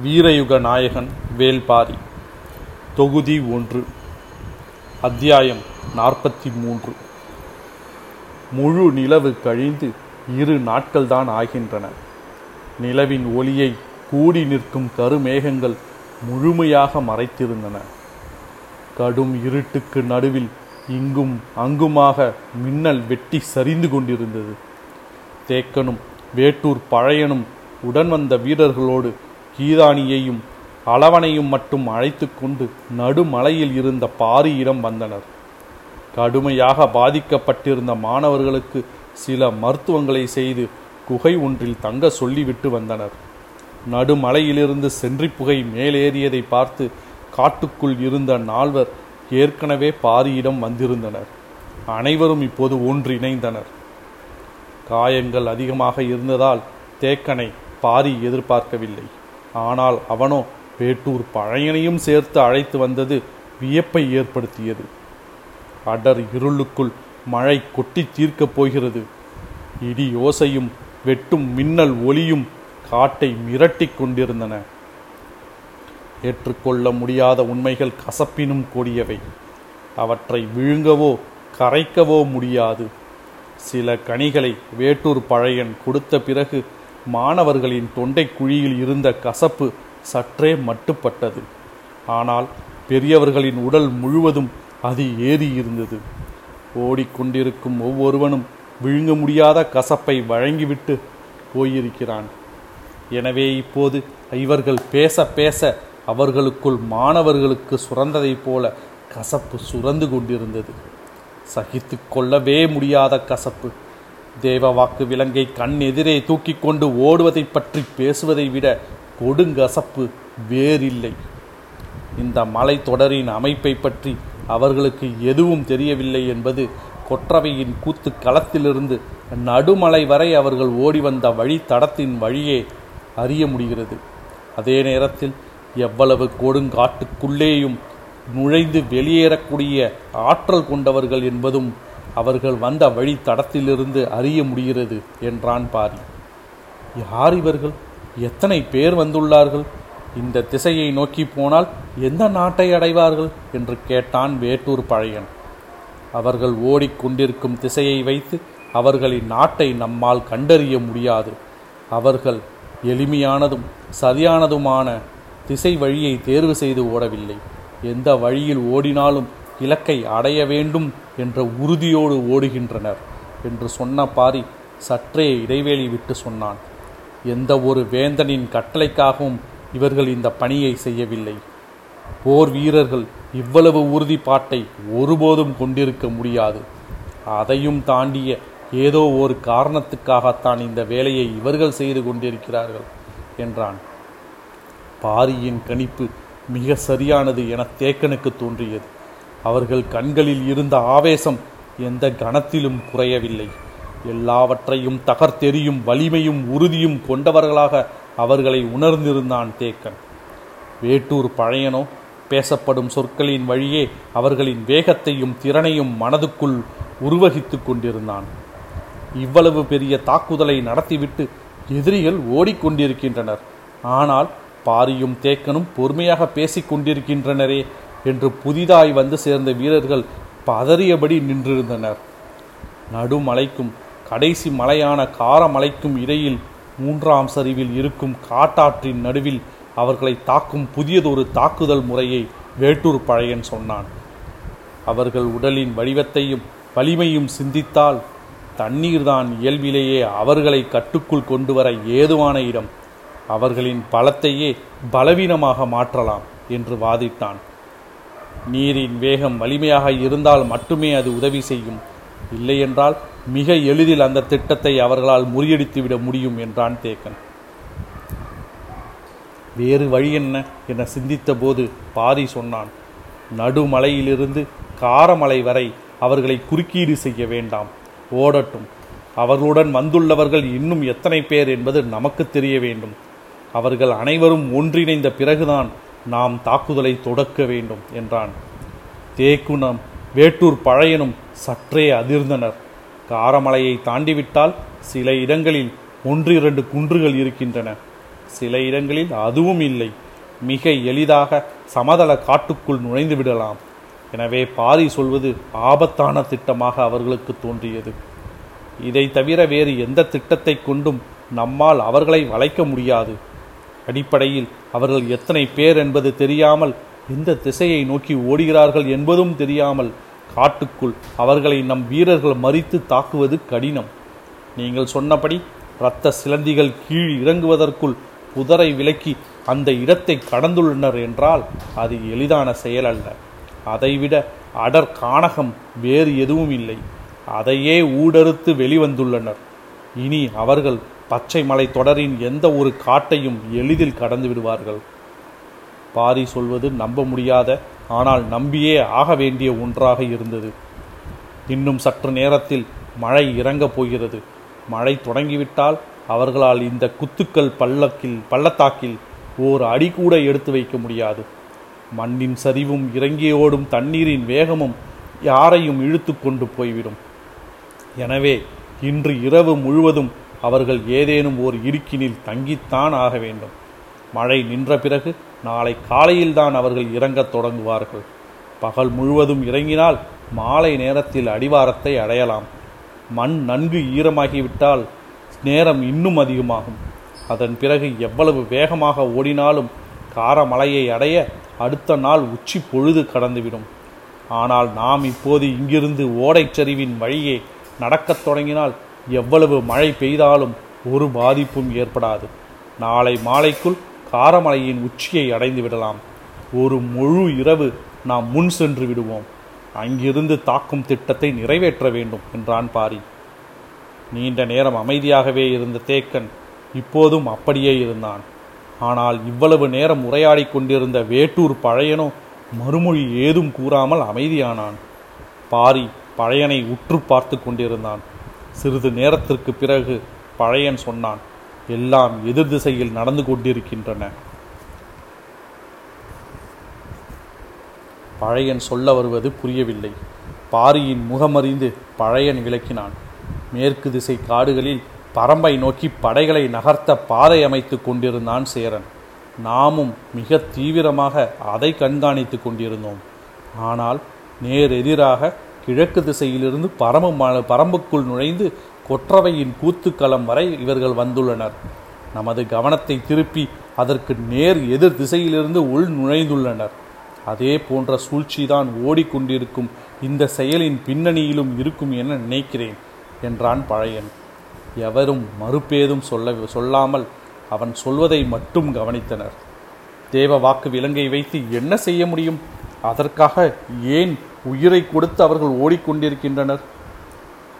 வீரயுக நாயகன் வேல்பாரி. தொகுதி ஒன்று. அத்தியாயம் நாற்பத்தி மூன்று முழு நிலவு கழிந்து இரு நாட்கள்தான் ஆகின்றன. நிலவின் ஒளியை கூடி நிற்கும் கருமேகங்கள் முழுமையாக மறைத்திருந்தன. கடும் இருட்டுக்கு நடுவில் இங்கும் அங்குமாக மின்னல் வெட்டி சரிந்து கொண்டிருந்தது. தேக்கனும் வேட்டூர் பழையனும் உடன் வந்த வீரர்களோடு கீதானியையும் அளவனையும் மட்டும் அழைத்து கொண்டு நடுமலையில் இருந்த பாரியிடம் வந்தனர். கடுமையாக பாதிக்கப்பட்டிருந்த மாணவர்களுக்கு சில மருத்துவங்களை செய்து குகை ஒன்றில் தங்க சொல்லிவிட்டு வந்தனர். நடுமலையிலிருந்து சென்றி புகை மேலேறியதை பார்த்து காட்டுக்குள் இருந்த நால்வர் ஏற்கனவே பாரியிடம் வந்திருந்தனர். அனைவரும் இப்போது ஒன்றிணைந்தனர். காயங்கள் அதிகமாக இருந்ததால் தேக்கனை பாரி எதிர்பார்க்கவில்லை. ஆனால் அவனோ வேட்டூர் பழையனையும் சேர்த்து அழைத்து வந்தது வியப்பை ஏற்படுத்தியது. அடர் இருளுக்குள் மழை கொட்டி தீர்க்கப் போகிறது. இடி ஓசையும் வெட்டும் மின்னல் ஒளியும் காட்டை மிரட்டிக் கொண்டிருந்தன. ஏற்றுக்கொள்ள முடியாத உண்மைகள் கசப்பினும் கூடியவை. அவற்றை விழுங்கவோ கரைக்கவோ முடியாது. சில கனிகளை வேட்டூர் பழையன் கொடுத்த பிறகு மாணவர்களின் தொண்டை குழியில் இருந்த கசப்பு சற்றே மட்டுப்பட்டது. ஆனால் பெரியவர்களின் உடல் முழுவதும் அது ஏறி இருந்தது. ஓடிக்கொண்டிருக்கும் ஒவ்வொருவனும் விழுங்க முடியாத கசப்பை வழங்கிவிட்டு போயிருக்கிறான். எனவே இப்போது இவர்கள் பேச பேச அவர்களுக்குள் மாணவர்களுக்கு சுரந்ததைப் போல கசப்பு சுரந்து கொண்டிருந்தது. சகித்து கொள்ளவே முடியாத கசப்பு. தேவவாக்கு விலங்கை கண் எதிரே தூக்கி கொண்டு ஓடுவதை பற்றி பேசுவதை விட கொடுங்கசப்பு வேறில்லை. இந்த மலை தொடரின் அமைப்பை பற்றி அவர்களுக்கு எதுவும் தெரியவில்லை என்பது கொற்றவையின் கூத்து களத்திலிருந்து நடுமலை வரை அவர்கள் ஓடி வந்த வழி தடத்தின் வழியே அறிய முடிகிறது. அதே நேரத்தில் எவ்வளவு கொடுங்காட்டுக்குள்ளேயும் நுழைந்து வெளியேறக்கூடிய ஆற்றல் கொண்டவர்கள் என்பதும் அவர்கள் வந்த வழி தடத்திலிருந்து அறிய முடிகிறது என்றான் பாரி. யார் இவர்கள்? எத்தனை பேர் வந்துள்ளார்கள்? இந்த திசையை நோக்கி போனால் எந்த நாட்டை அடைவார்கள்? என்று கேட்டான் வேட்டூர் பழையன். அவர்கள் ஓடிக்கொண்டிருக்கும் திசையை வைத்து அவர்களின் நாட்டை நம்மால் கண்டறிய முடியாது. அவர்கள் எளிமையானதும் சரியானதுமான திசை வழியை தேர்வு செய்து ஓடவில்லை. எந்த வழியில் ஓடினாலும் இலக்கை அடைய வேண்டும் என்ற உறுதியோடு ஓடுகின்றனர் என்று சொன்ன பாரி சற்றே இடைவேளி விட்டு சொன்னான். எந்த ஒரு வேந்தனின் கட்டளைக்காகவும் இவர்கள் இந்த பணியை செய்யவில்லை. போர் வீரர்கள் இவ்வளவு உறுதிப்பாட்டை ஒருபோதும் கொண்டிருக்க முடியாது. அதையும் தாண்டிய ஏதோ ஒரு காரணத்துக்காகத்தான் இந்த வேலையை இவர்கள் செய்து கொண்டிருக்கிறார்கள் என்றான். பாரியின் கணிப்பு மிக சரியானது என தேக்கனுக்கு தோன்றியது. அவர்கள் கண்களில் இருந்த ஆவேசம் எந்த கணத்திலும் குறையவில்லை. எல்லாவற்றையும் தகர்த்தெறியும் வலிமையும் உறுதியும் கொண்டவர்களாக அவர்களை உணர்ந்திருந்தான் தேக்கன். வேட்டூர் பழையனோ பேசப்படும் சொற்களின் வழியே அவர்களின் வேகத்தையும் திறனையும் மனதுக்குள் உருவகித்து கொண்டிருந்தான். இவ்வளவு பெரிய தாக்குதலை நடத்திவிட்டு எதிரிகள் ஓடிக்கொண்டிருக்கின்றனர். ஆனால் பாரியும் தேக்கனும் பொறுமையாக பேசிக் கொண்டிருக்கின்றனரே என்று புதிதாய் வந்து சேர்ந்த வீரர்கள் பதறியபடி நின்றிருந்தனர். நடுமலைக்கும் கடைசி மலையான காரமலைக்கும் இடையில் மூன்றாம் சரிவில் இருக்கும் காட்டாற்றின் நடுவில் அவர்களை தாக்கும் புதியதொரு தாக்குதல் முறையை வேட்டூர் பழையன் சொன்னான். அவர்கள் உடலின் வடிவத்தையும் வலிமையும் சிந்தித்தால் தண்ணீர்தான் இயல்பிலேயே அவர்களை கட்டுக்குள் கொண்டு வர ஏதுவான இடம். அவர்களின் பலத்தையே பலவீனமாக மாற்றலாம் என்று வாதிட்டான். நீரின் வேகம் வலிமையாக இருந்தால் மட்டுமே அது உதவி செய்யும். இல்லையென்றால் மிக எளிதில் அந்த திட்டத்தை அவர்களால் முறியடித்துவிட முடியும் என்றான் தேக்கன். வேறு வழி என்ன? என சிந்தித்தபோது பாரி சொன்னான். நடுமலையிலிருந்து காரமலை வரை அவர்களை குறுக்கீடு செய்ய வேண்டாம். ஓடட்டும். அவர்களுடன் வந்துள்ளவர்கள் இன்னும் எத்தனை பேர் என்பது நமக்கு தெரிய வேண்டும். அவர்கள் அனைவரும் ஒன்றிணைந்த பிறகுதான் நாம் தாக்குதலை தொடக்க வேண்டும் என்றான். தேக்குணம் வேட்டூர் பழையனும் சற்றே அதிர்ந்தனர். காரமலையை தாண்டிவிட்டால் சில இடங்களில் ஒன்றிரண்டு குன்றுகள் இருக்கின்றன. சில இடங்களில் அதுவும் இல்லை. மிக எளிதாக சமதள காட்டுக்குள் நுழைந்து விடலாம். எனவே பாரி சொல்வது ஆபத்தான திட்டமாக அவர்களுக்கு தோன்றியது. இதை தவிர வேறு எந்த திட்டத்தை கொண்டும் நம்மால் அவர்களை வளைக்க முடியாது. அடிப்படையில் அவர்கள் எத்தனை பேர் என்பது தெரியாமல் எந்த திசையை நோக்கி ஓடுகிறார்கள் என்பதும் தெரியாமல் காட்டுக்குள் அவர்களை நம் வீரர்கள் மறித்து தாக்குவது கடினம். நீங்கள் சொன்னபடி இரத்த சிலந்திகள் கீழ் இறங்குவதற்குள் புதரை விலக்கி அந்த இடத்தை கடந்துள்ளனர் என்றால் அது எளிதான செயல் அல்ல. அதைவிட அடர் காணகம் வேறு எதுவும் இல்லை. அதையே ஊடறுத்து வெளிவந்துள்ளனர். இனி அவர்கள் பச்சை மலை தொடரின் எந்த ஒரு காட்டையும் எளிதில் கடந்து விடுவார்கள். பாரி சொல்வது நம்ப முடியாத ஆனால் நம்பியே ஆக வேண்டிய ஒன்றாக இருந்தது. இன்னும் சற்று நேரத்தில் மழை இறங்கப் போகிறது. மழை தொடங்கிவிட்டால் அவர்களால் இந்த குத்துக்கள் பள்ளக்கில் பள்ளத்தாக்கில் ஓர் அடி கூட எடுத்து வைக்க முடியாது. மண்ணின் சரிவும் இறங்கியோடும் தண்ணீரின் வேகமும் யாரையும் இழுத்து கொண்டு போய்விடும். எனவே இன்று இரவு முழுவதும் அவர்கள் ஏதேனும் ஓர் இடுக்கினில் தங்கித்தான் ஆக வேண்டும். மழை நின்ற பிறகு நாளை காலையில்தான் அவர்கள் இறங்கத் தொடங்குவார்கள். பகல் முழுவதும் இறங்கினால் மாலை நேரத்தில் அடிவாரத்தை அடையலாம். மண் நன்கு ஈரமாகிவிட்டால் நேரம் இன்னும் அதிகமாகும். அதன் பிறகு எவ்வளவு வேகமாக ஓடினாலும் காரமலையை அடைய அடுத்த நாள் உச்சி பொழுது கடந்துவிடும். ஆனால் நாம் இப்போது இங்கிருந்து ஓடைச்சரிவின் வழியே நடக்கத் தொடங்கினால் எவ்வளவு மழை பெய்தாலும் ஒரு பாதிப்பும் ஏற்படாது. நாளை மாலைக்குள் காரமலையின் உச்சியை அடைந்து விடலாம். ஒரு முழு இரவு நாம் முன் சென்று விடுவோம். அங்கிருந்து தாக்கும் திட்டத்தை நிறைவேற்ற வேண்டும் என்றான் பாரி. நீண்ட நேரம் அமைதியாகவே இருந்த தேக்கன் இப்போதும் அப்படியே இருந்தான். ஆனால் இவ்வளவு நேரம் உரையாடிக் கொண்டிருந்த வேட்டூர் பழையனோ மறுமொழி ஏதும் கூறாமல் அமைதியானான். பாரி பழையனை உற்று பார்த்து கொண்டிருந்தான். சிறிது நேரத்திற்கு பிறகு பழையன் சொன்னான் எல்லாம் எதிர் திசையில் நடந்து கொண்டிருக்கின்றன. பழையன் சொல்ல வருவது புரியவில்லை. பாரியின் முகமறிந்து பழையன் விளக்கினான் மேற்கு திசை காடுகளில் பரம்பை நோக்கி படைகளை நகர்த்த பாதை அமைத்து கொண்டிருந்தான் சேரன். நாமும் மிக தீவிரமாக அதை கண்காணித்து கொண்டிருந்தோம். ஆனால் நேர் எதிராக கிழக்கு திசையிலிருந்து பரம பரம்புக்குள் நுழைந்து கொற்றவையின் கூத்துக்களம் வரை இவர்கள் வந்துள்ளனர். நமது கவனத்தை திருப்பி அதற்கு நேர் எதிர் திசையிலிருந்து உள் நுழைந்துள்ளனர். அதே போன்ற சூழ்ச்சிதான் ஓடிக்கொண்டிருக்கும் இந்த செயலின் பின்னணியிலும் இருக்கும் என நினைக்கிறேன் என்றான் பழையன். எவரும் மறுபேதும் சொல்ல சொல்லாமல் அவன் சொல்வதை மட்டும் கவனித்தனர். தேவ வாக்கு விலங்கை வைத்து என்ன செய்ய முடியும்? அதற்காக ஏன் உயிரை கொடுத்து அவர்கள் ஓடிக்கொண்டிருக்கின்றனர்.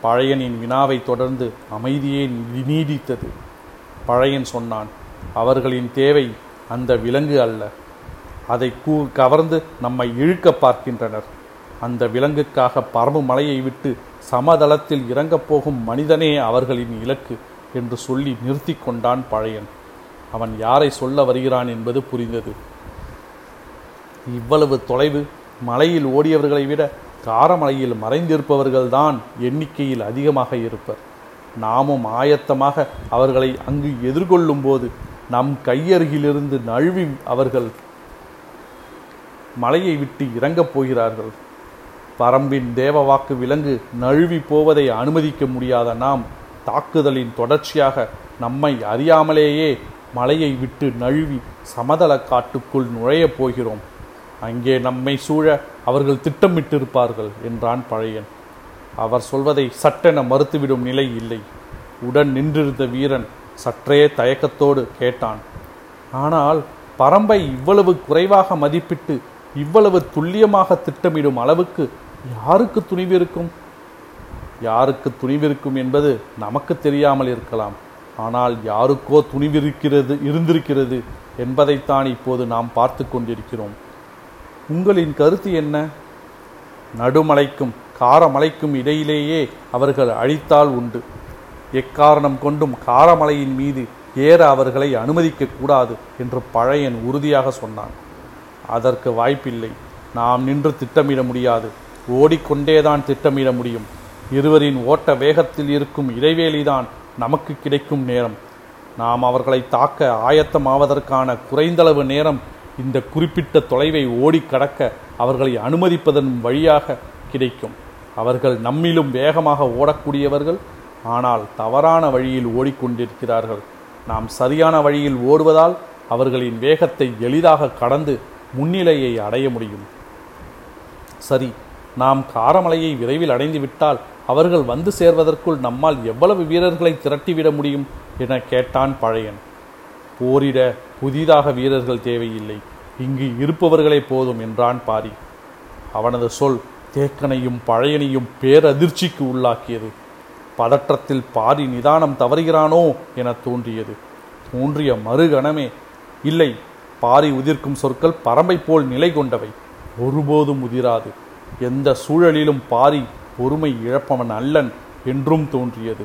பழையனின் வினாவை தொடர்ந்து அமைதியே நீடித்தது. பழையன் சொன்னான் அவர்களின் தேவை அந்த விலங்கு அல்ல. அதை கூ கவர்ந்து நம்மை இழுக்க பார்க்கின்றனர். அந்த விலங்குக்காக பரம்பு மலையை விட்டு சமதளத்தில் இறங்கப் போகும் மனிதனே அவர்களின் இலக்கு என்று சொல்லி நிறுத்தி கொண்டான் பழையன். அவன் யாரை சொல்ல வருகிறான் என்பது புரிந்தது. இவ்வளவு தொலைவு மலையில் ஓடியவர்களை விட காரமலையில் மறைந்திருப்பவர்கள்தான் எண்ணிக்கையில் அதிகமாக இருப்பர். நாமும் ஆயத்தமாக அவர்களை அங்கு எதிர்கொள்ளும் போது நம் கையருகிலிருந்து நழுவி அவர்கள் மலையை விட்டு இறங்கப் போகிறார்கள். பரம்பின் தேவவாக்கு விலங்கு நழுவி போவதை அனுமதிக்க முடியாத நாம் தாக்குதலின் தொடர்ச்சியாக நம்மை அறியாமலேயே மலையை விட்டு நழுவி சமதள காட்டுக்குள் நுழையப் போகிறோம். அங்கே நம்மை சூழ அவர்கள் திட்டமிட்டிருப்பார்கள் என்றான் பழையன். அவர் சொல்வதை சட்டென மறுத்துவிடும் நிலை இல்லை. உடன் நின்றிருந்த வீரன் சற்றே தயக்கத்தோடு கேட்டான். ஆனால் பரம்பை இவ்வளவு குறைவாக மதிப்பிட்டு இவ்வளவு துல்லியமாக திட்டமிடும் அளவுக்கு யாருக்கு துணிவிருக்கும்? யாருக்கு துணிவிருக்கும் என்பது நமக்கு தெரியாமல் இருக்கலாம். ஆனால் யாருக்கோ துணிவிருக்கிறது இருந்திருக்கிறது என்பதைத்தான் இப்போது நாம் பார்த்து கொண்டிருக்கிறோம். உங்களின் கருத்து என்ன? நடுமலைக்கும் காரமலைக்கும் இடையிலேயே அவர்கள் அழித்தால் உண்டு. எக்காரணம் கொண்டும் காரமலையின் மீது ஏற அவர்களை அனுமதிக்க கூடாது என்று பழையன் உறுதியாக சொன்னான். அதற்கு வாய்ப்பில்லை. நாம் நின்று திட்டமிட முடியாது. ஓடிக்கொண்டேதான் திட்டமிட முடியும். இருவரின் ஓட்ட வேகத்தில் இருக்கும் இடைவேளிதான் நமக்கு கிடைக்கும் நேரம். நாம் அவர்களை தாக்க ஆயத்தமாவதற்கான குறைந்தளவு நேரம் இந்த குறிப்பிட்ட தொலைவை ஓடி கடக்க அவர்களை அனுமதிப்பதன் வழியாக கிடைக்கும். அவர்கள் நம்மிலும் வேகமாக ஓடக்கூடியவர்கள் ஆனால் தவறான வழியில் ஓடிக்கொண்டிருக்கிறார்கள். நாம் சரியான வழியில் ஓடுவதால் அவர்களின் வேகத்தை எளிதாக கடந்து முன்னிலையை அடைய முடியும். சரி நாம் காரமலையை விரைவில் அடைந்துவிட்டால் அவர்கள் வந்து சேர்வதற்குள் நம்மால் எவ்வளவு வீரர்களை திரட்டிவிட முடியும் என கேட்டான் பழையன். போரிட புதிதாக வீரர்கள் தேவையில்லை. இங்கு இருப்பவர்களே போதும் என்றான் பாரி. அவனது சொல் தேக்கனையும் பழையனையும் பேரதிர்ச்சிக்கு உள்ளாக்கியது. பதற்றத்தில் பாரி நிதானம் தவறுகிறானோ என தோன்றியது. தோன்றிய மறுகணமே இல்லை பாரி உதிர்க்கும் சொற்கள் பறம்பை போல் நிலை கொண்டவை. ஒருபோதும் உதிராது. எந்த சூழலிலும் பாரி பொறுமை இழப்பவன் அல்லன் என்றும் தோன்றியது.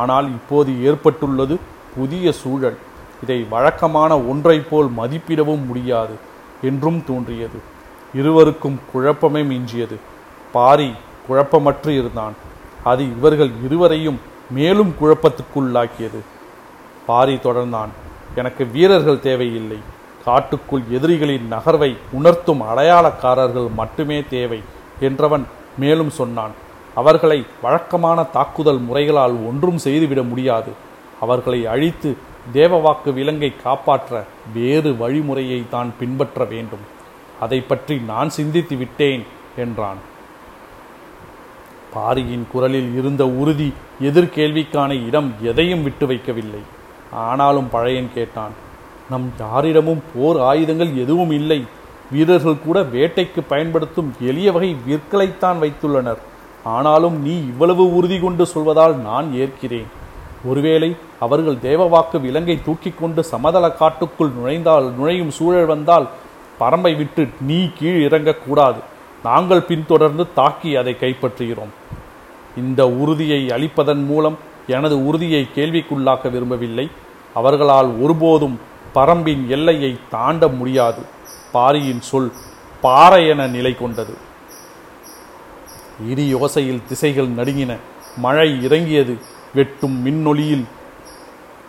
ஆனால் இப்போது ஏற்பட்டுள்ளது புதிய சூழல். இதை வழக்கமான ஒன்றைப் போல் மதிப்பிடவும் முடியாது என்றும் தோன்றியது. இருவருக்கும் குழப்பமே மிஞ்சியது. பாரி குழப்பமற்று இருந்தான். அது இவர்கள் இருவரையும் மேலும் குழப்பத்துக்குள்ளாக்கியது. பாரி தொடர்ந்தான். எனக்கு வீரர்கள் தேவையில்லை. காட்டுக்குள் எதிரிகளின் நகர்வை உணர்த்தும் அடையாளக்காரர்கள் மட்டுமே தேவை என்றவன் மேலும் சொன்னான். அவர்களை வழக்கமான தாக்குதல் முறைகளால் ஒன்றும் செய்துவிட முடியாது. அவர்களை அழித்து தேவவாக்கு விலங்கை காப்பாற்ற வேறு வழிமுறையை தான் பின்பற்ற வேண்டும். அதை பற்றி நான் சிந்தித்து விட்டேன் என்றான். பாரியின் குரலில் இருந்த உறுதி எதிர்கேள்விக்கான இடம் எதையும் விட்டு வைக்கவில்லை. ஆனாலும் பழையன் கேட்டான் நம் யாரிடமும் போர் ஆயுதங்கள் எதுவும் இல்லை. வீரர்கள் கூட வேட்டைக்கு பயன்படுத்தும் எளிய வகை விற்களைத்தான் வைத்துள்ளனர். ஆனாலும் நீ இவ்வளவு உறுதி கொண்டு சொல்வதால் நான் ஏற்கிறேன். ஒருவேளை அவர்கள் தேவவாக்கு விலங்கை தூக்கி கொண்டு சமதள காட்டுக்குள் நுழைந்தால் நுழையும் சூழல் வந்தால் பரம்பை விட்டு நீ கீழ் இறங்கக்கூடாது நாங்கள் பின்தொடர்ந்து தாக்கி அதை கைப்பற்றுகிறோம். இந்த உறுதியை அளிப்பதன் மூலம் எனது உறுதியை கேள்விக்குள்ளாக்க விரும்பவில்லை. அவர்களால் ஒருபோதும் பரம்பின் எல்லையை தாண்ட முடியாது. பாரியின் சொல் பாறை என நிலை கொண்டது. இடி யோசையில் திசைகள் நடுங்கின. மழை இறங்கியது. வெட்டும் மின்னொளியில்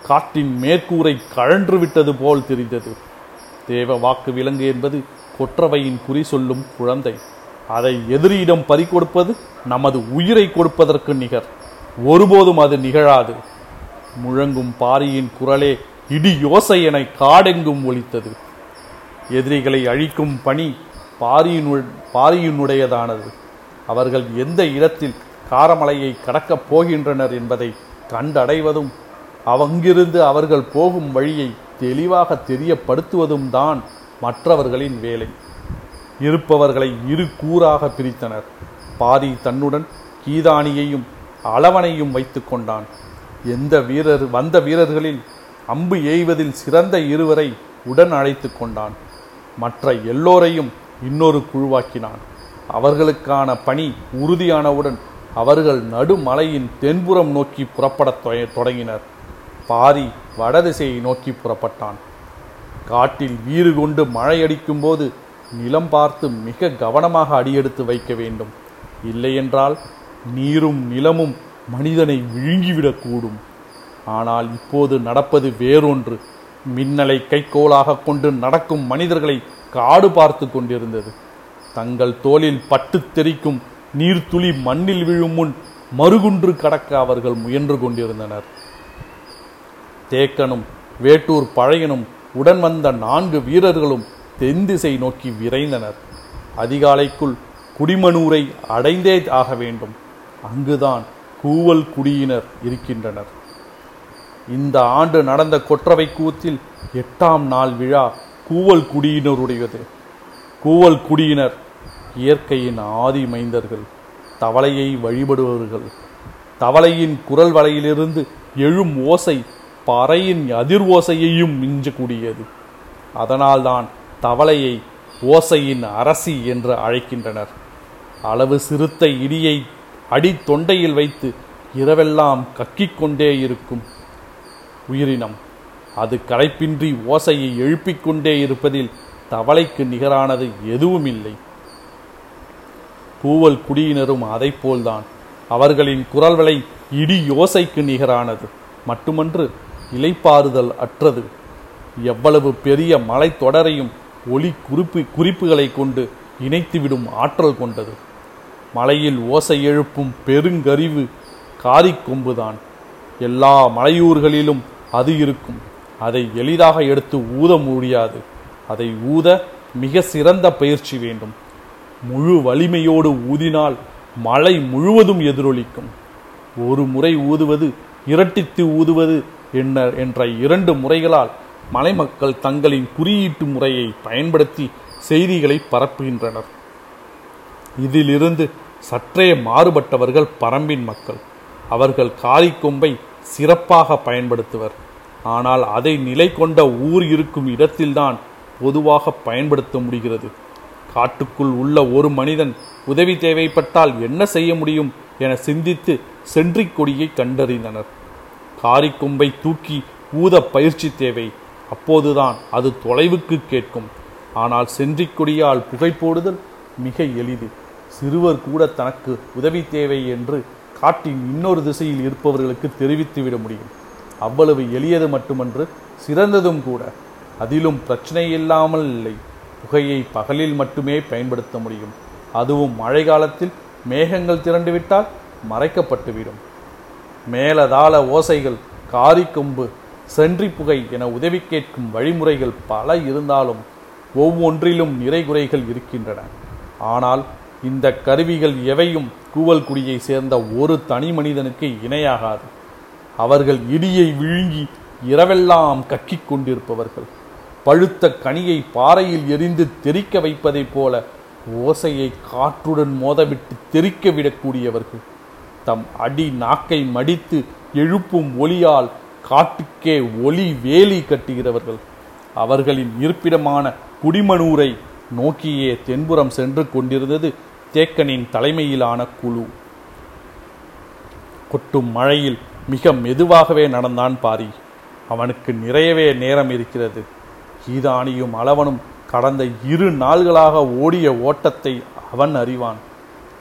காற்றின் மேற்கூரை கழன்று விட்டது போல் தெரிந்தது. தேவ வாக்கு விலங்கு என்பது கொற்றவையின் குறி சொல்லும் குழந்தை. அதை எதிரியிடம் பறிகொடுப்பது நமது உயிரை கொடுப்பதற்கு நிகர். ஒருபோதும் அது நிகழாது. முழங்கும் பாரியின் குரலே இடி யோசை என காடெங்கும் ஒலித்தது. எதிரிகளை அழிக்கும் பணி பாரியினு பாரியினுடையதானது. அவர்கள் எந்த இடத்தில் காரமலையை கடக்கப் போகின்றனர் என்பதை கண்டடைவதும் அவங்கிருந்து அவர்கள் போகும் வழியை தெளிவாக தெரியப்படுத்துவதும் தான் மற்றவர்களின் வேலை. இருப்பவர்களை இரு கூறாக பிரித்தனர். பாதி தன்னுடன் கீதானியையும் அளவனையும் வைத்து கொண்டான். எந்த வீரர் வந்த வீரர்களில் அம்பு எய்வதில் சிறந்த இருவரை உடன் அழைத்து கொண்டான். மற்ற எல்லோரையும் இன்னொரு குழுவாக்கினான். அவர்களுக்கான பணி உறுதியானவுடன் அவர்கள் நடுமலையின் தென்புறம் நோக்கி புறப்படத் தொ- தொடங்கினர். பாரி வடதிசையை நோக்கி புறப்பட்டான். காட்டில் வீறு கொண்டு மழையடிக்கும் போது நிலம் பார்த்து மிக கவனமாக அடியெடுத்து வைக்க வேண்டும். இல்லையென்றால் நீரும் நிலமும் மனிதனை விழுங்கிவிடக்கூடும் ஆனால் இப்போது நடப்பது வேறொன்று. மின்னலை கைக்கோளாக கொண்டு நடக்கும் மனிதர்களை காடு பார்த்து கொண்டிருந்தது. தங்கள் தோளில் பட்டு தெறிக்கும் நீர்த்துளி மண்ணில் விழும் முன் மறுகுன்று கடக்க அவர்கள் முயன்று கொண்டிருந்தனர். தேக்கனும் வேட்டூர் பழையனும் உடன் வந்த நான்கு வீரர்களும் தென்திசை நோக்கி விரைந்தனர். அதிகாலைக்குள் குடிமனூரை அடைந்தே ஆக வேண்டும். அங்குதான் கூவல் குடியினர் இருக்கின்றனர். இந்த ஆண்டு நடந்த கொற்றவை கூத்தில் எட்டாம் நாள் விழா கூவல் குடியினருடையது. கூவல் குடியினர் இயற்கையின் ஆதி மைந்தர்கள் தவளையை வழிபடுபவர்கள் தவளையின் குரல் வலையிலிருந்து எழும் ஓசை பறையின் அதிர் ஓசையையும் மிஞ்சக்கூடியது. அதனால்தான் தவளையை ஓசையின் அரசி என்று அழைக்கின்றனர். அளவு சிறுத்த இடியை அடி தொண்டையில் வைத்து இரவெல்லாம் கக்கிக் கொண்டே இருக்கும். உயிரினம் அது களைப்பின்றி ஓசையை எழுப்பிக் கொண்டே இருப்பதில் தவளைக்கு நிகரானது எதுவும் இல்லை கூவல் குடியினரும் அதைப்போல்தான். அவர்களின் குரல்களை இடி யோசைக்கு நிகரானது. மட்டுமன்று இலைப்பாறுதல் அற்றது. எவ்வளவு பெரிய மலைத்தொடரையும் ஒளி குறிப்பு குறிப்புகளை கொண்டு இணைத்துவிடும் ஆற்றல் கொண்டது. மலையில் ஓசை எழுப்பும் பெருங்கரிவு காரிக்கொம்புதான் எல்லா மலையூர்களிலும் அது இருக்கும். அதை எளிதாக எடுத்து ஊத முடியாது. அதை ஊத மிக சிறந்த பயிற்சி வேண்டும். முழு வலிமையோடு ஊதினால் மலை முழுவதும் எதிரொலிக்கும். ஒரு முறை ஊதுவது இரட்டித்து ஊதுவது என்ன என்ற இரண்டு முறைகளால் மலைமக்கள் தங்களின் குறியீட்டு முறையை பயன்படுத்தி செய்திகளை பரப்புகின்றனர். இதிலிருந்து சற்றே மாறுபட்டவர்கள் பரம்பின் மக்கள். அவர்கள் காரிக்கொம்பை சிறப்பாக பயன்படுத்துவர். ஆனால் அதை நிலை கொண்ட ஊர் இருக்கும் இடத்தில்தான் பொதுவாக பயன்படுத்த முடிகிறது. காட்டுக்குள் உள்ள ஒரு மனிதன் உதவி தேவைப்பட்டால் என்ன செய்ய முடியும் என சிந்தித்து சென்றிக் கொடியை கண்டறிந்தனர். காரிக்கொம்பை தூக்கி ஊத பயிற்சி தேவை. அப்போதுதான் அது தொலைவுக்கு கேட்கும். ஆனால் சென்றிக்கொடியால் புகை போடுதல் மிக எளிது. சிறுவர் கூட தனக்கு உதவி தேவை என்று காட்டின் இன்னொரு திசையில் இருப்பவர்களுக்கு தெரிவித்துவிட முடியும். அவ்வளவு எளியது மட்டுமன்று சிறந்ததும் கூட. அதிலும் பிரச்சனை இல்லாமல் இல்லை. புகையை பகலில் மட்டுமே பயன்படுத்த முடியும். அதுவும் மழை காலத்தில் மேகங்கள் திரண்டுவிட்டால் மறைக்கப்பட்டுவிடும். மேலதாள ஓசைகள் காரிக்கொம்பு சென்றி புகை என உதவி கேட்கும் வழிமுறைகள் பல இருந்தாலும் ஒவ்வொன்றிலும் நிறைகுறைகள் இருக்கின்றன. ஆனால் இந்த கருவிகள் எவையும் கூவல்குடியை சேர்ந்த ஒரு தனி மனிதனுக்கு இணையாகாது. அவர்கள் இடியை விழுங்கி இரவெல்லாம் கக்கிக் கொண்டிருப்பவர்கள். பழுத்த கனியை பாறையில் எரிந்து தெறிக்க வைப்பதைப் போல ஓசையை காற்றுடன் மோதவிட்டு தெரிக்க விடக்கூடியவர்கள் தம் அடி நாக்கை மடித்து எழுப்பும் ஒளியால் காட்டுக்கே ஒளி வேலி கட்டுகிறவர்கள். அவர்களின் இருப்பிடமான குடிமனூரை நோக்கியே தென்புறம் சென்று கொண்டிருந்தது தேக்கனின் தலைமையிலான குழு. கொட்டும் மழையில் மிக மெதுவாகவே நடந்தான் பாரி. அவனுக்கு நிறையவே நேரம் இருக்கிறது. கீதானியும் அளவனும் கடந்த இரு நாள்களாக ஓடிய ஓட்டத்தை அவன் அறிவான்.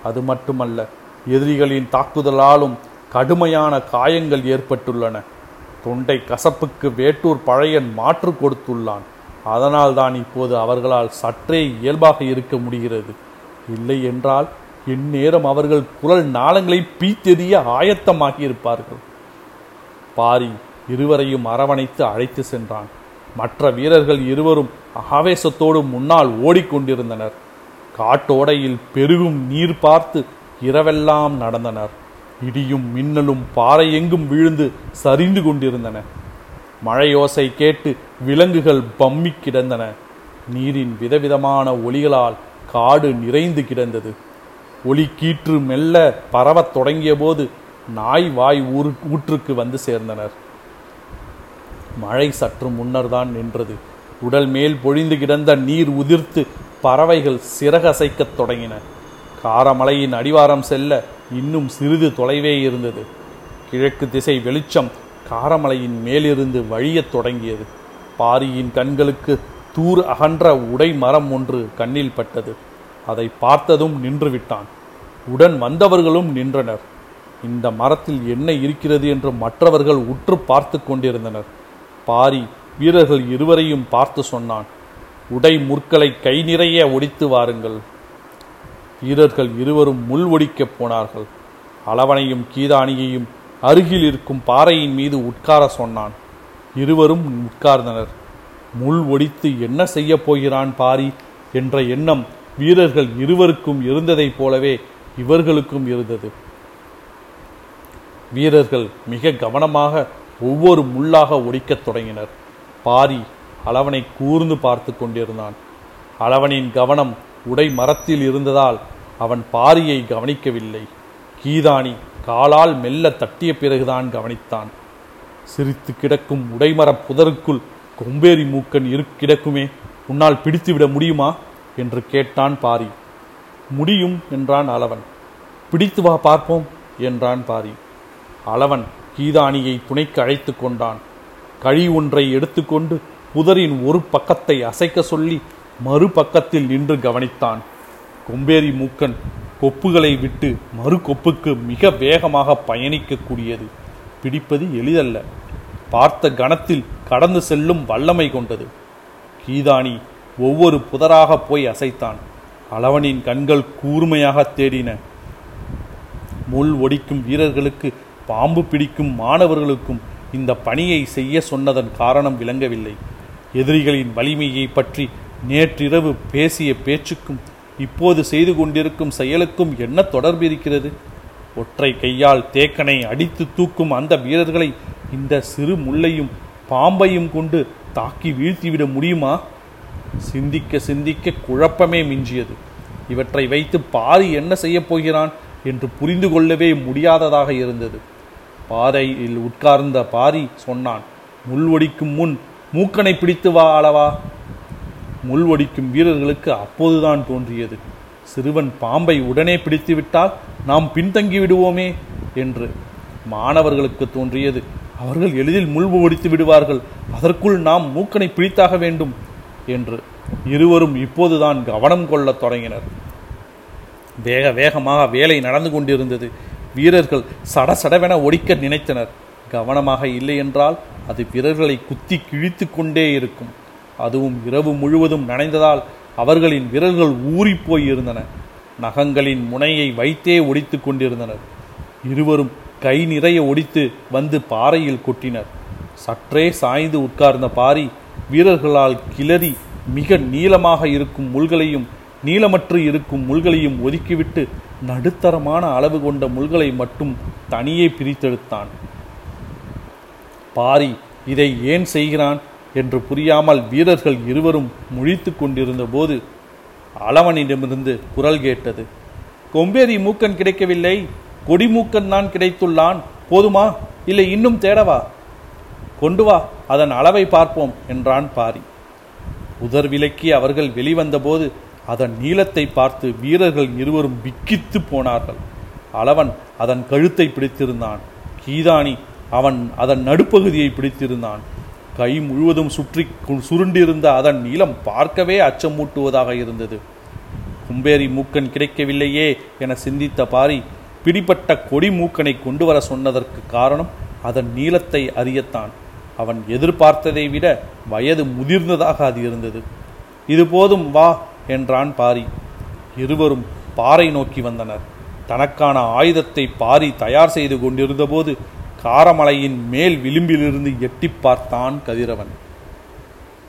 அது மட்டுமல்ல எதிரிகளின் தாக்குதலாலும் கடுமையான காயங்கள் ஏற்பட்டுள்ளன. தொண்டை கசப்புக்கு வேட்டூர் பழையன் மாற்று கொடுத்துள்ளான். அதனால்தான் இப்போது அவர்களால் சற்றே இயல்பாக இருக்க முடிகிறது. இல்லை என்றால் இந்நேரம் அவர்கள் குரல் நாளங்களை பீத்தெறிய ஆயத்தமாகி இருப்பார்கள் பாரி இருவரையும் அரவணைத்து அழைத்து சென்றான். மற்ற வீரர்கள் இருவரும் ஆவேசத்தோடு முன்னால் ஓடிக்கொண்டிருந்தனர். காட்டோடையில் பெருகும் நீர் பார்த்து இரவெல்லாம் நடந்தனர். இடியும் மின்னலும் பாறை எங்கும் விழுந்து சரிந்து கொண்டிருந்தன. மழையோசை கேட்டு விலங்குகள் பம்மி கிடந்தன. நீரின் விதவிதமான ஒளிகளால் காடு நிறைந்து கிடந்தது. ஒளி கீற்று மெல்ல பரவத் தொடங்கியபோது நாய் வாய் ஊரு ஊற்றுக்கு வந்து சேர்ந்தனர். மழை சற்று முன்னர் தான் நின்றது. உடல் மேல் பொழிந்து கிடந்த நீர் உதிர்த்து பறவைகள் சிறகசைக்கத் தொடங்கின. காரமலையின் அடிவாரம் செல்ல இன்னும் சிறிது தொலைவே இருந்தது. கிழக்கு திசை வெளிச்சம் காரமலையின் மேலிருந்து வழியத் தொடங்கியது. பாரியின் கண்களுக்கு தூர் அகன்ற உடை மரம் ஒன்று கண்ணில் பட்டது. அதை பார்த்ததும் நின்று விட்டான் உடன் வந்தவர்களும் நின்றனர். இந்த மரத்தில் என்ன இருக்கிறது என்று மற்றவர்கள் உற்று பார்த்து கொண்டிருந்தனர். பாரி வீரர்கள் இருவரையும் பார்த்து சொன்னான் உடை முற்களை கை நிறைய ஒடித்து வாருங்கள். வீரர்கள் இருவரும் முள் ஒடிக்கப் போனார்கள். அளவனையும் கீதானியையும் அருகில் இருக்கும் பாறையின் மீது உட்கார சொன்னான். இருவரும் உட்கார்ந்தனர். முள் ஒடித்து என்ன செய்யப் போகிறான் பாரி என்ற எண்ணம் வீரர்கள் இருவருக்கும் இருந்ததைப் போலவே இவர்களுக்கும் இருந்தது. வீரர்கள் மிக கவனமாக ஒவ்வொரு முள்ளாக ஒடிக்கத் தொடங்கினர். பாரி அளவனை கூர்ந்து பார்த்து கொண்டிருந்தான். அளவனின் கவனம் உடை மரத்தில் இருந்ததால் அவன் பாரியை கவனிக்கவில்லை. கீதானி காலால் மெல்ல தட்டிய பிறகுதான் கவனித்தான். சிரித்து கிடக்கும் உடைமரப் புதருக்குள் கொம்பேரி மூக்கன் இரு கிடக்குமே உன்னால் பிடித்துவிட முடியுமா? என்று கேட்டான் பாரி. முடியும் என்றான் அளவன். பிடித்து வா பார்ப்போம் என்றான் பாரி. அளவன் கீதானியை துணைக்கு அழைத்து கொண்டான். கழி ஒன்றை எடுத்துக்கொண்டு புதரின் ஒரு பக்கத்தை அசைக்க சொல்லி மறுபக்கத்தில் நின்று கவனித்தான். கொம்பேரி மூக்கன் கொப்புகளை விட்டு மறு கொப்புக்கு மிக வேகமாக பயணிக்கக்கூடியது. பிடிப்பது எளிதல்ல. பார்த்த கணத்தில் கடந்து செல்லும் வல்லமை கொண்டது. கீதானி ஒவ்வொரு புதராக போய் அசைத்தான். அளவனின் கண்கள் கூர்மையாக தேடின. முள் ஒடிக்கும் வீரர்களுக்கு பாம்பு பிடிக்கும் மாணவர்களுக்கும் இந்த பணியை செய்ய சொன்னதன் காரணம் விளங்கவில்லை. எதிரிகளின் வலிமையை பற்றி நேற்றிரவு பேசிய பேச்சுக்கும் இப்போது செய்து கொண்டிருக்கும் செயலுக்கும் என்ன தொடர்பு இருக்கிறது? ஒற்றை கையால் தேக்கனை அடித்து தூக்கும் அந்த வீரர்களை இந்த சிறு முள்ளையும் பாம்பையும் கொண்டு தாக்கி வீழ்த்திவிட முடியுமா? சிந்திக்க சிந்திக்க குழப்பமே மிஞ்சியது. இவற்றை வைத்து பாரி என்ன செய்யப் போகிறான் என்று புரிந்து கொள்ளவே முடியாததாக இருந்தது. பாறையில் உட்கார்ந்த பாரி சொன்னான் முள் ஒடிக்கும் முன் மூக்கனை பிடித்து வா அளவா. முள் ஒடிக்கும் வீரர்களுக்கு அப்போதுதான் தோன்றியது. சிறுவன் பாம்பை உடனே பிடித்துவிட்டால் நாம் பின்தங்கி விடுவோமே என்று மாணவர்களுக்கு தோன்றியது. அவர்கள் எளிதில் முள் ஒடித்து விடுவார்கள் அதற்குள் நாம் மூக்கனை பிடித்தாக வேண்டும் என்று இருவரும் இப்போதுதான் கவனம் கொள்ளத் தொடங்கினர். வேக வேகமாக வேலை நடந்து கொண்டிருந்தது. வீரர்கள் சடசடவென ஒடிக்க நினைத்தனர். கவனமாக இல்லை என்றால் அது வீரர்களை குத்தி கிழித்து கொண்டே இருக்கும். அதுவும் இரவு முழுவதும் நனைந்ததால் அவர்களின் விரல்கள் ஊறி இருந்தன நகங்களின் முனையை வைத்தே ஒடித்து கொண்டிருந்தனர். இருவரும் கை நிறைய ஒடித்து வந்து பாறையில் கொட்டினர். சற்றே சாய்ந்து உட்கார்ந்த பாரி வீரர்களால் கிளறி மிக நீளமாக இருக்கும் முள்களையும் நீளமற்று இருக்கும் முள்களையும் ஒதுக்கிவிட்டு நடுத்தரமான அளவு கொண்ட முள்களை மட்டும் தனியே பிரித்தெடுத்தான். பாரி இதை ஏன் செய்கிறான்? என்று புரியாமல் வீரர்கள் இருவரும் முழித்து கொண்டிருந்த போது அளவனிடமிருந்து குரல் கேட்டது கொம்பேரி மூக்கன் கிடைக்கவில்லை. கொடிமூக்கன் தான் கிடைத்துள்ளான். போதுமா? இல்லை இன்னும் தேடவா? கொண்டு வா அதன் அளவை பார்ப்போம் என்றான் பாரி. உதர் விலக்கி அவர்கள் வெளிவந்தபோது அதன் நீளத்தை பார்த்து வீரர்கள் இருவரும் விக்கித்து போனார்கள். அளவன் அதன் கழுத்தை பிடித்திருந்தான். கீதானி அவன் அதன் நடுப்பகுதியை பிடித்திருந்தான். கை முழுவதும் சுற்றி சுருண்டிருந்த அதன் நீளம் பார்க்கவே அச்சமூட்டுவதாக இருந்தது. கும்பேரி மூக்கன் கிடைக்கவில்லையே என சிந்தித்த பாரி பிடிபட்ட கொடி மூக்கனை கொண்டு வர சொன்னதற்கு காரணம் அதன் நீளத்தை அறியத்தான். அவன் எதிர்பார்த்ததை விட வயது முதிர்ந்ததாக அது இருந்தது. இது போதும் வா என்றான் பாரி. இருவரும் பாறை நோக்கி வந்தனர். தனக்கான ஆயுதத்தை பாரி தயார் செய்து கொண்டிருந்தபோது காரமலையின் மேல் விளிம்பிலிருந்து எட்டிப் பார்த்தான் கதிரவன்.